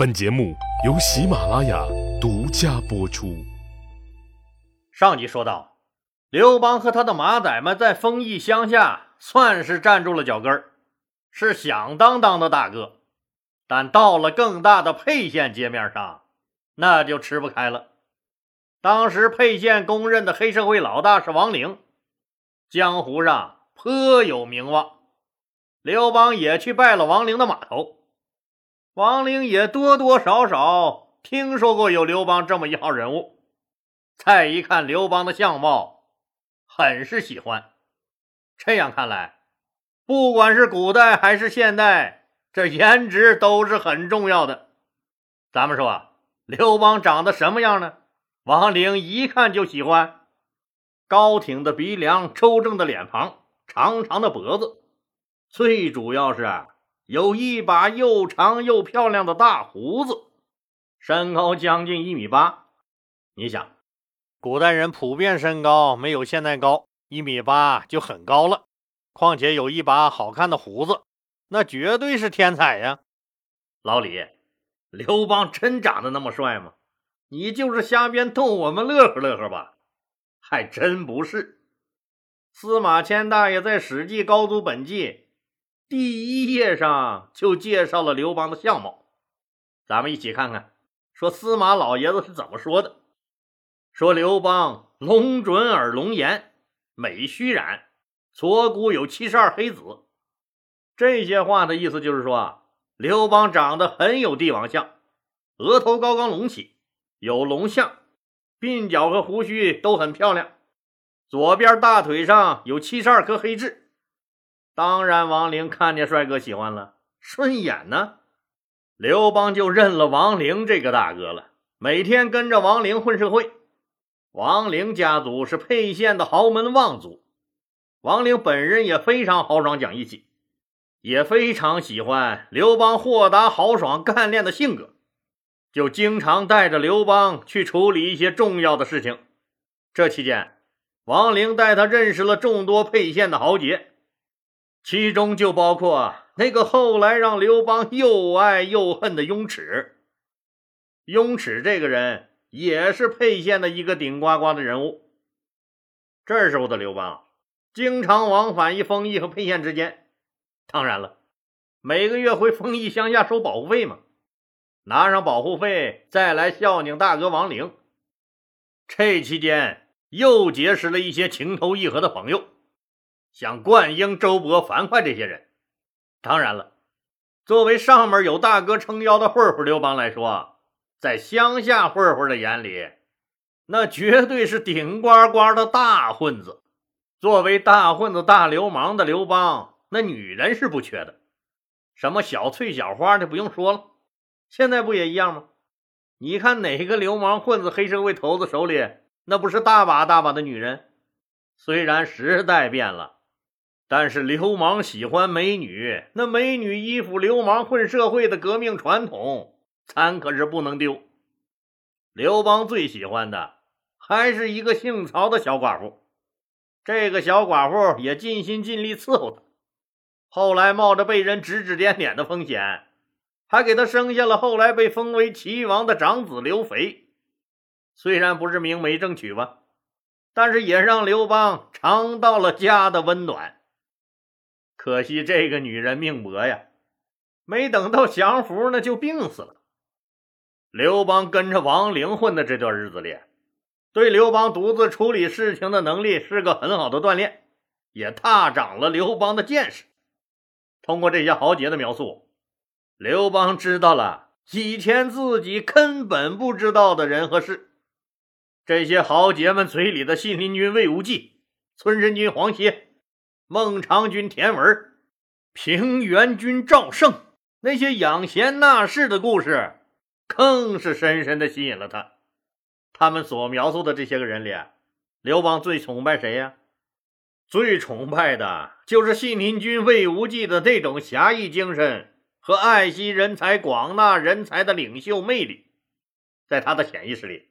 本节目由喜马拉雅独家播出。上集说到，刘邦和他的马仔们在丰邑乡下算是站住了脚跟儿，是响当当的大哥。但到了更大的沛县街面上，那就吃不开了。当时沛县公认的黑社会老大是王陵，江湖上颇有名望。刘邦也去拜了王陵的码头。王陵也多多少少听说过有刘邦这么一号人物，再一看刘邦的相貌，很是喜欢。这样看来，不管是古代还是现代，这颜值都是很重要的。咱们说啊，刘邦长得什么样呢？王陵一看就喜欢，高挺的鼻梁，周正的脸庞，长长的脖子，最主要是。有一把又长又漂亮的大胡子，身高将近一米八。你想，古代人普遍身高没有现在高，一米八就很高了。况且有一把好看的胡子，那绝对是天才呀！老李，刘邦真长得那么帅吗？你就是瞎编逗我们乐呵乐呵吧？还真不是。司马迁大爷在《史记·高祖本纪》。第一页上就介绍了刘邦的相貌，咱们一起看看，说司马老爷子是怎么说的。说刘邦龙准耳龙颜，美须髯，左骨有七十二黑子。这些话的意思就是说啊，刘邦长得很有帝王相，额头高高隆起，有龙相，鬓角和胡须都很漂亮，左边大腿上有七十二颗黑痣。当然，王陵看见帅哥喜欢了，顺眼呢。刘邦就认了王陵这个大哥了，每天跟着王陵混社会。王陵家族是沛县的豪门望族，王陵本人也非常豪爽讲义气，也非常喜欢刘邦豁达豪爽、干练的性格，就经常带着刘邦去处理一些重要的事情。这期间，王陵带他认识了众多沛县的豪杰。其中就包括那个后来让刘邦又爱又恨的雍齿。雍齿这个人也是沛县的一个顶呱呱的人物。这时候的刘邦经常往返于丰邑和沛县之间，当然了，每个月回丰邑乡下收保护费嘛，拿上保护费再来孝敬大哥王陵。这期间又结识了一些情投意合的朋友。像灌婴、周勃、樊哙这些人，当然了，作为上面有大哥撑腰的混混刘邦来说，在乡下混混的眼里，那绝对是顶呱呱的大混子。作为大混子、大流氓的刘邦，那女人是不缺的，什么小翠、小花的不用说了，现在不也一样吗？你看哪个流氓混子、黑社会头子手里，那不是大把大把的女人？虽然时代变了。但是流氓喜欢美女，那美女依附流氓混社会的革命传统，咱可是不能丢。刘邦最喜欢的还是一个姓曹的小寡妇，这个小寡妇也尽心尽力伺候他。后来冒着被人指指点点的风险，还给他生下了后来被封为齐王的长子刘肥。虽然不是明媒正娶吧，但是也让刘邦尝到了家的温暖。可惜这个女人命薄呀，没等到降服呢就病死了。刘邦跟着王陵混的这段日子里，对刘邦独自处理事情的能力是个很好的锻炼，也踏长了刘邦的见识。通过这些豪杰的描述，刘邦知道了以前自己根本不知道的人和事。这些豪杰们嘴里的信陵君魏无忌、村神君黄歇。孟尝君田文、平原君赵胜，那些养贤纳士的故事，更是深深的吸引了他。他们所描述的这些个人里，刘邦最崇拜谁呀？最崇拜的就是信陵君魏无忌的这种侠义精神和爱惜人才、广纳人才的领袖魅力。在他的潜意识里，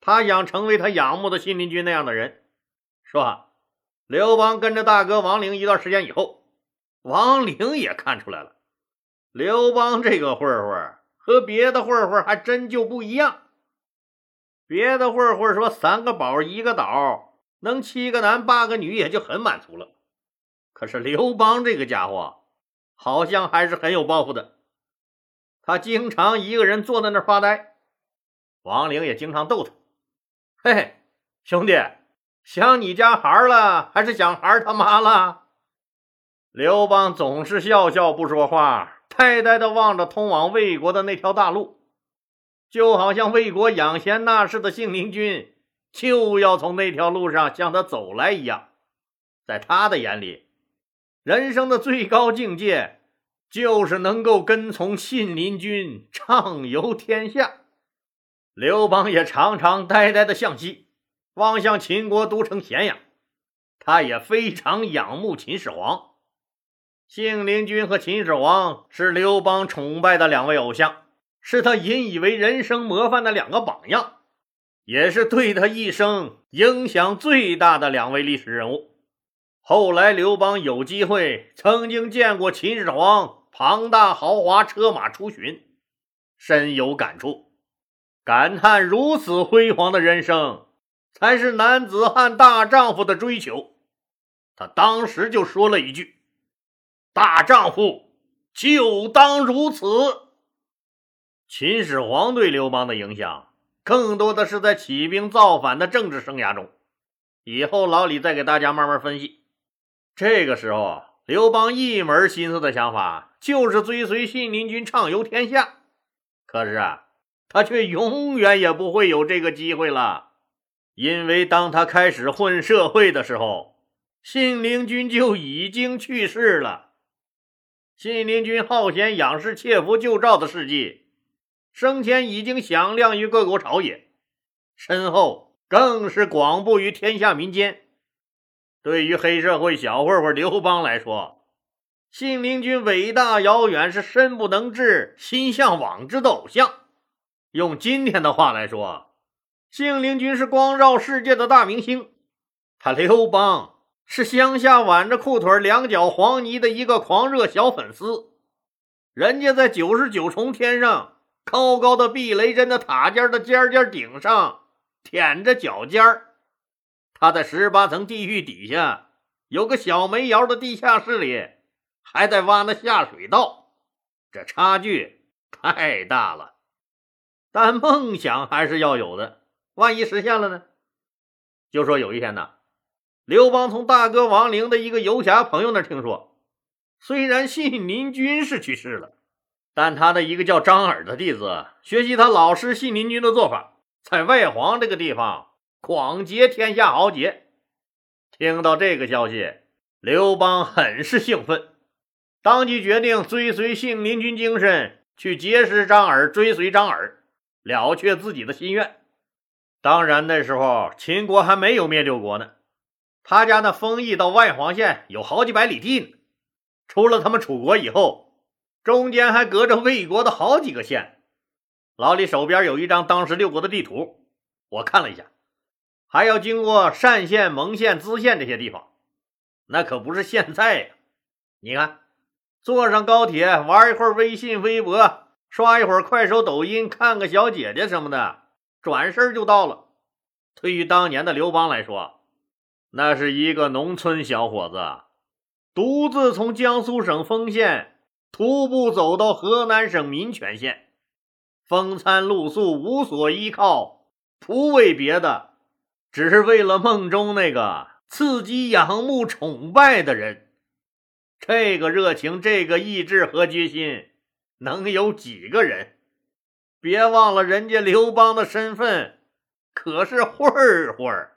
他想成为他仰慕的信陵君那样的人，是吧？刘邦跟着大哥王陵一段时间以后，王陵也看出来了，刘邦这个混混和别的混混还真就不一样。别的混混说三个宝一个岛，能七个男八个女也就很满足了。可是刘邦这个家伙，好像还是很有抱负的。他经常一个人坐在那儿发呆，王陵也经常逗他：“嘿嘿，兄弟，想你家孩了，还是想孩他妈了？”刘邦总是笑笑不说话，呆呆地望着通往魏国的那条大路，就好像魏国养贤纳士的信陵君就要从那条路上向他走来一样。在他的眼里，人生的最高境界就是能够跟从信陵君畅游天下。刘邦也常常呆呆地向西，望向秦国都城咸阳，他也非常仰慕秦始皇。信陵君和秦始皇是刘邦崇拜的两位偶像，是他引以为人生模范的两个榜样，也是对他一生影响最大的两位历史人物。后来，刘邦有机会曾经见过秦始皇庞大豪华车马出巡，深有感触，感叹如此辉煌的人生才是男子汉大丈夫的追求。他当时就说了一句。大丈夫就当如此。秦始皇对刘邦的影响，更多的是在起兵造反的政治生涯中。以后老李再给大家慢慢分析。这个时候啊，刘邦一门心思的想法就是追随信陵君畅游天下。可是啊，他却永远也不会有这个机会了，因为当他开始混社会的时候，信陵君就已经去世了。信陵君好贤养士、窃符救赵的事迹，生前已经响亮于各国朝野，身后更是广布于天下民间。对于黑社会小混混刘邦来说，信陵君伟大遥远，是身不能至、心向往之的偶像。用今天的话来说，信陵君是光绕世界的大明星，他刘邦。是乡下挽着裤腿、两脚黄泥的一个狂热小粉丝。人家在九十九重天上高高的避雷针的塔尖的尖尖顶上舔着脚尖儿，他在十八层地狱底下有个小煤窑的地下室里还在挖那下水道，这差距太大了。但梦想还是要有的，万一实现了呢？就说有一天呢。刘邦从大哥王陵的一个游侠朋友那听说，虽然信陵君是去世了，但他的一个叫张耳的弟子学习他老师信陵君的做法，在外黄这个地方广结天下豪杰。听到这个消息，刘邦很是兴奋，当即决定追随信陵君精神，去结识张耳，追随张耳，了却自己的心愿。当然，那时候秦国还没有灭六国呢。他家那丰邑到外黄县有好几百里地呢，出了他们楚国以后，中间还隔着魏国的好几个县。老李手边有一张当时六国的地图，我看了一下，还要经过单县、蒙县、淄县这些地方，那可不是现在呀。你看，坐上高铁玩一会儿微信、微博，刷一会儿快手、抖音，看个小姐姐什么的，转身就到了。对于当年的刘邦来说，那是一个农村小伙子，独自从江苏省丰县徒步走到河南省民权县，风餐露宿，无所依靠，不为别的，只是为了梦中那个刺激、仰慕、崇拜的人。这个热情，这个意志和决心，能有几个人？别忘了，人家刘邦的身份可是混混。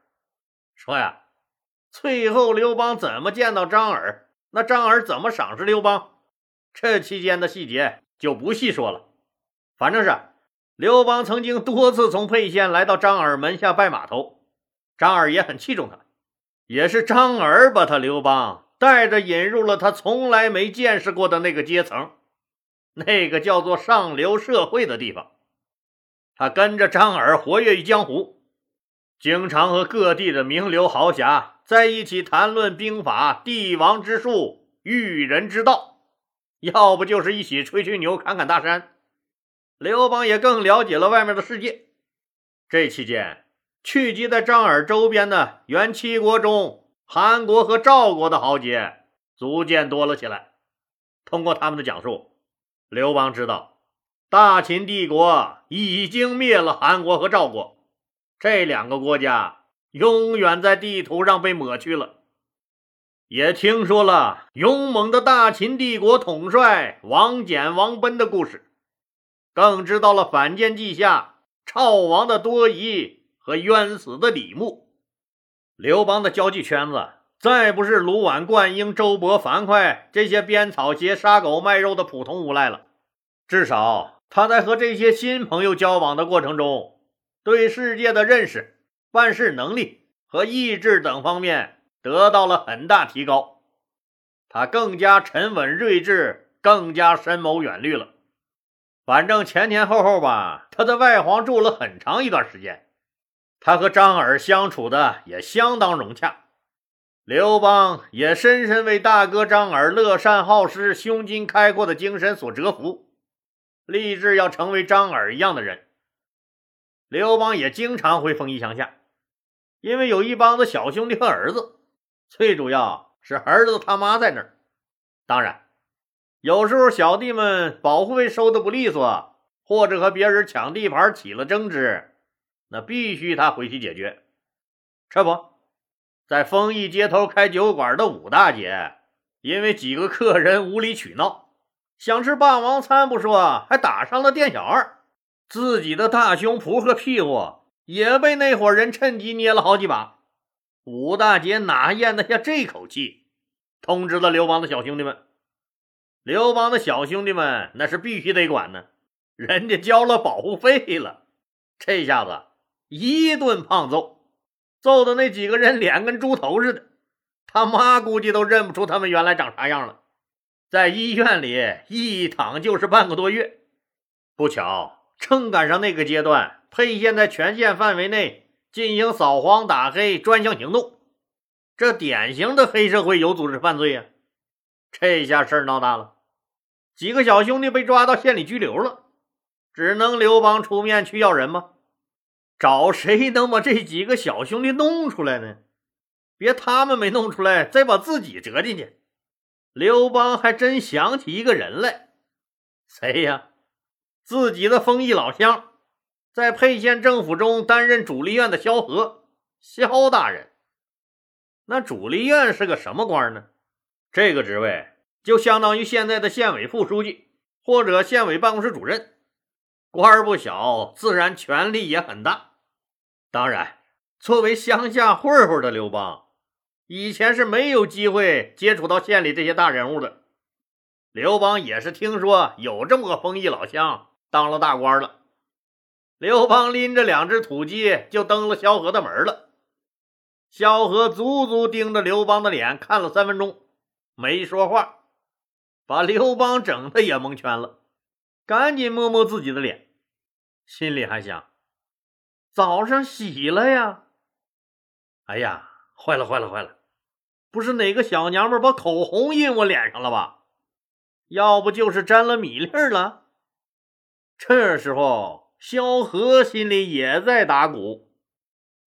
说呀。最后，刘邦怎么见到张耳？那张耳怎么赏识刘邦？这期间的细节就不细说了。反正是刘邦曾经多次从沛县来到张耳门下拜码头，张耳也很器重他，也是张耳把他刘邦带着引入了他从来没见识过的那个阶层，那个叫做上流社会的地方。他跟着张耳活跃于江湖，经常和各地的名流豪侠。在一起谈论兵法、帝王之术、育人之道，要不就是一起吹吹牛、侃侃大山。刘邦也更了解了外面的世界。这期间，聚集在张耳周边的原七国中，韩国和赵国的豪杰逐渐多了起来。通过他们的讲述，刘邦知道大秦帝国已经灭了韩国和赵国，这两个国家永远在地图上被抹去了。也听说了勇猛的大秦帝国统帅王翦、王贲的故事，更知道了反间计下赵王的多疑和冤死的李牧。刘邦的交际圈子再不是卢绾、灌婴、周勃、樊哙这些编草鞋、杀狗卖肉的普通无赖了，至少他在和这些新朋友交往的过程中，对世界的认识、办事能力和意志等方面。得到了很大提高，他更加沉稳睿智，更加深谋远虑了。反正前前后后吧，他在外黄住了很长一段时间，他和张耳相处的也相当融洽。刘邦也深深为大哥张耳乐善好施、胸襟开阔的精神所折服，立志要成为张耳一样的人。刘邦也经常回丰邑乡下，因为有一帮子小兄弟和儿子。最主要是儿子他妈在那儿，当然，有时候小弟们保护费收的不利索，或者和别人抢地盘起了争执，那必须他回去解决。这不在丰邑街头开酒馆的武大姐，因为几个客人无理取闹，想吃霸王餐不说，还打伤了店小二，自己的大胸脯和屁股也被那伙人趁机捏了好几把。武大姐哪咽得下这口气？通知了刘邦的小兄弟们。刘邦的小兄弟们那是必须得管呢，人家交了保护费了。这下子一顿胖揍，揍的那几个人脸跟猪头似的，他妈估计都认不出他们原来长啥样了。在医院里一躺就是半个多月。不巧，正赶上那个阶段，沛县在全县范围内。进行扫黄打黑专项行动，这典型的黑社会有组织犯罪呀！这下事儿闹大了，几个小兄弟被抓到县里拘留了，只能刘邦出面去要人吗？找谁能把这几个小兄弟弄出来呢？别他们没弄出来，再把自己折进去。刘邦还真想起一个人来，谁呀？自己的丰邑老乡。在沛县政府中担任主力院的萧何，萧大人。那主力院是个什么官呢？这个职位就相当于现在的县委副书记或者县委办公室主任，官不小，自然权力也很大。当然，作为乡下混混的刘邦，以前是没有机会接触到县里这些大人物的。刘邦也是听说有这么个丰邑老乡当了大官了。刘邦拎着两只土鸡就登了萧何的门了。萧何足足盯着刘邦的脸看了三分钟，没说话，把刘邦整的也蒙圈了。赶紧摸摸自己的脸，心里还想：早上洗了呀。哎呀，坏了坏了坏了！不是哪个小娘们把口红印我脸上了吧？要不就是沾了米粒了。这时候。萧何心里也在打鼓，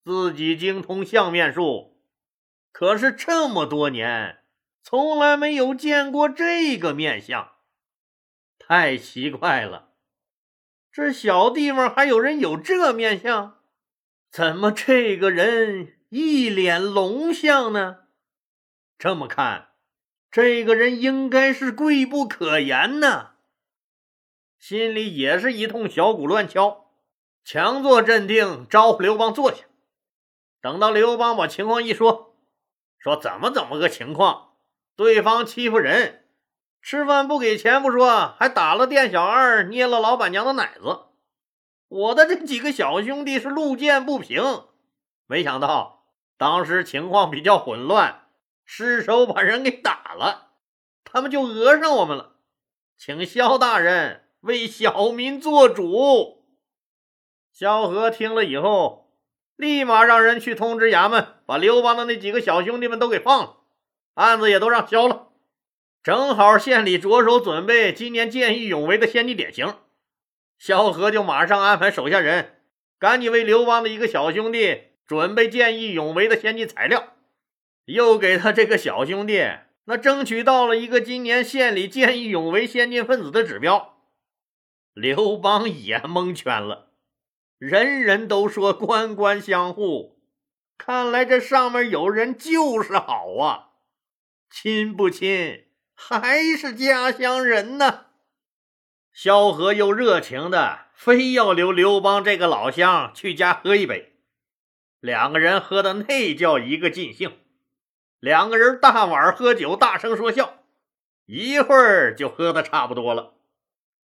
自己精通相面术，可是这么多年从来没有见过这个面相，太奇怪了。这小地方还有人有这面相？怎么这个人一脸龙相呢？这么看，这个人应该是贵不可言呢。心里也是一通小鼓乱敲，强作镇定，招呼刘邦坐下。等到刘邦把情况一说，说怎么怎么个情况，对方欺负人，吃饭不给钱不说，还打了店小二，捏了老板娘的奶子。我的这几个小兄弟是路见不平，没想到当时情况比较混乱，失手把人给打了，他们就讹上我们了，请萧大人。为小民做主。萧何听了以后，立马让人去通知衙门，把刘邦的那几个小兄弟们都给放了，案子也都让消了。正好县里着手准备今年见义勇为的先进典型，萧何就马上安排手下人，赶紧为刘邦的一个小兄弟准备见义勇为的先进材料，又给他这个小兄弟那争取到了一个今年县里见义勇为先进分子的指标。刘邦也蒙圈了，人人都说官官相护，看来这上面有人就是好啊，亲不亲还是家乡人呢？萧何又热情的非要留刘邦这个老乡去家喝一杯，两个人喝的那叫一个尽兴，两个人大碗喝酒，大声说笑，一会儿就喝的差不多了。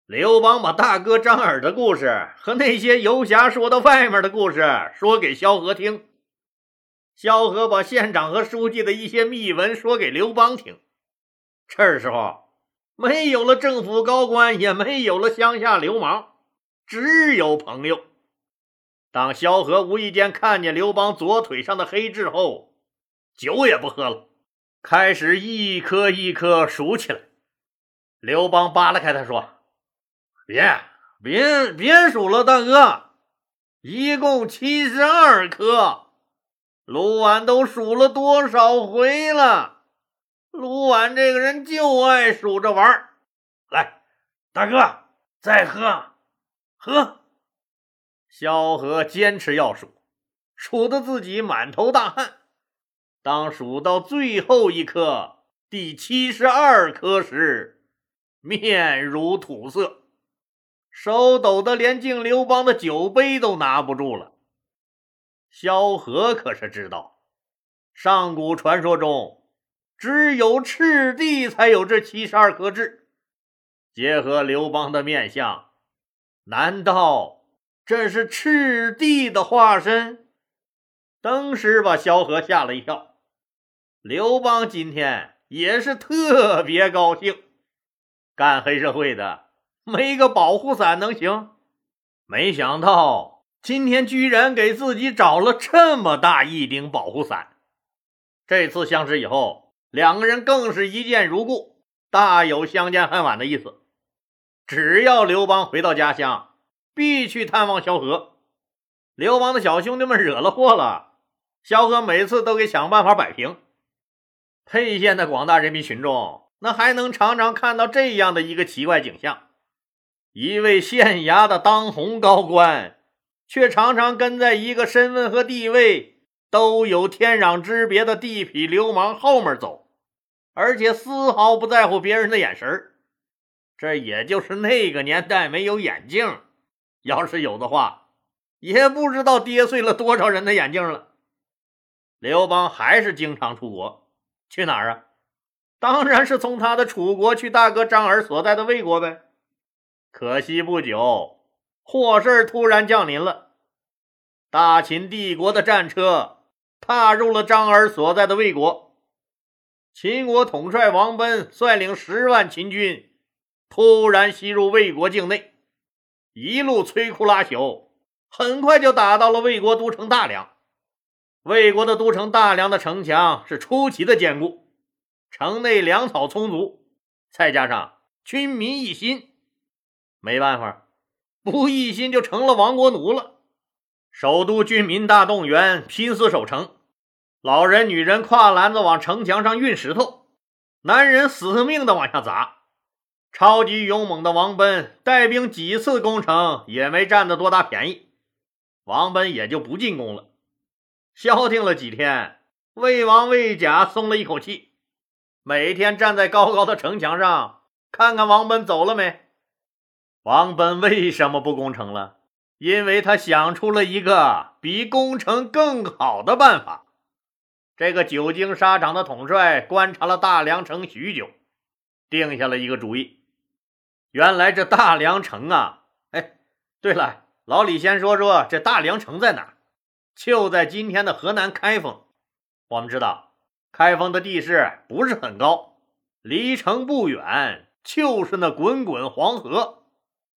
刘邦把大哥张耳的故事和那些游侠说到外面的故事说给萧何听，萧何把县长和书记的一些密文说给刘邦听。这时候。没有了政府高官，也没有了乡下流氓，只有朋友。当萧何无意间看见刘邦左腿上的黑痣后，酒也不喝了，开始一颗一颗数起来。刘邦扒拉开他说：“别别别数了，大哥，一共七十二颗，卢绾都数了多少回了？”卢绾这个人就爱数着玩，来，大哥，再喝，喝。萧何坚持要数，数得自己满头大汗。当数到最后一颗，第七十二颗时，面如土色，手抖得连敬刘邦的酒杯都拿不住了。萧何可是知道，上古传说中。只有赤帝才有这七十二颗痣，结合刘邦的面相，难道这是赤帝的化身？当时把萧何吓了一跳。刘邦今天也是特别高兴，干黑社会的没个保护伞能行？没想到今天居然给自己找了这么大一顶保护伞。这次相识以后。两个人更是一见如故，大有相见恨晚的意思。只要刘邦回到家乡，必去探望萧何。刘邦的小兄弟们惹了祸了，萧何每次都给想办法摆平。沛县的广大人民群众，那还能常常看到这样的一个奇怪景象：一位县衙的当红高官，却常常跟在一个身份和地位都有天壤之别的地痞流氓后面走。而且丝毫不在乎别人的眼神这也就是那个年代没有眼镜，要是有的话，也不知道跌碎了多少人的眼镜了。刘邦还是经常出国，去哪儿啊？当然是从他的楚国去大哥张耳所在的魏国呗。可惜不久，祸事突然降临了，大秦帝国的战车踏入了张耳所在的魏国。秦国统帅王贲率领十万秦军，突然袭入魏国境内，一路摧枯拉朽，很快就打到了魏国都城大梁。魏国的都城大梁的城墙是出奇的坚固，城内粮草充足，再加上军民一心，没办法，不一心就成了亡国奴了。首都军民大动员，拼死守城。老人、女人挎篮子往城墙上运石头，男人死命的往下砸。超级勇猛的王贲带兵几次攻城，也没占得多大便宜，王贲也就不进攻了。消停了几天，魏王魏甲松了一口气，每天站在高高的城墙上看看王贲走了没。王贲为什么不攻城了？因为他想出了一个比攻城更好的办法。这个久经沙场的统帅观察了大梁城许久，定下了一个主意。原来这大梁城啊，哎，对了，老李先说说这大梁城在哪？就在今天的河南开封。我们知道，开封的地势不是很高，离城不远就是那滚滚黄河。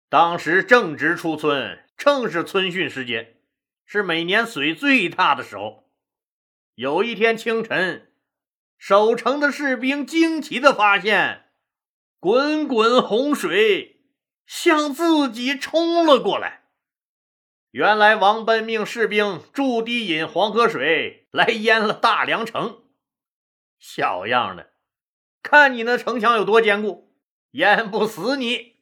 当时正值初春，正是春汛时节，是每年水最大的时候。有一天清晨，守城的士兵惊奇的发现，滚滚洪水向自己冲了过来。原来王奔命士兵筑堤引黄河水来淹了大梁城，小样的，看你那城墙有多坚固，淹不死你。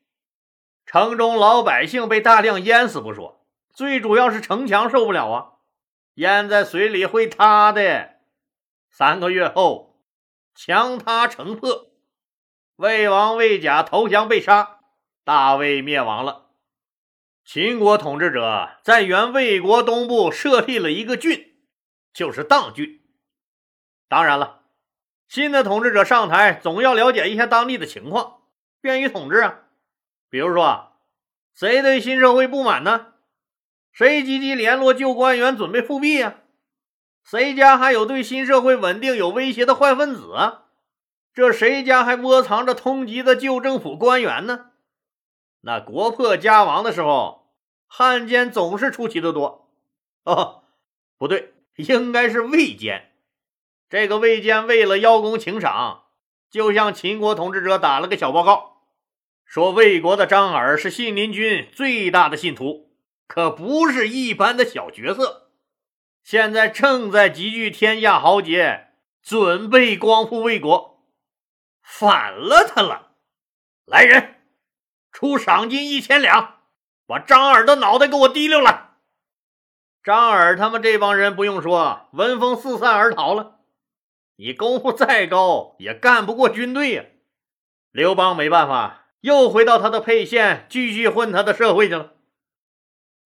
城中老百姓被大量淹死不说，最主要是城墙受不了啊，淹在水里会塌的。三个月后，墙塌城破，魏王魏甲投降被杀，大魏灭亡了。秦国统治者在原魏国东部设立了一个郡，就是砀郡。当然了，新的统治者上台总要了解一下当地的情况，便于统治啊。比如说，谁对新社会不满呢？谁积极联络旧官员准备复辟呀？谁家还有对新社会稳定有威胁的坏分子啊？这谁家还窝藏着通缉的旧政府官员呢？那国破家亡的时候，汉奸总是出奇的多。哦，不对，应该是魏奸。这个魏奸为了邀功请赏，就向秦国统治者打了个小报告，说魏国的张耳是信陵君最大的信徒，可不是一般的小角色。现在正在集聚天下豪杰，准备光复魏国，反了他了。来人！出赏金一千两，把张耳的脑袋给我提溜来！张耳他们这帮人不用说，闻风四散而逃了。你功夫再高，也干不过军队呀！刘邦没办法，又回到他的沛县，继续混他的社会去了。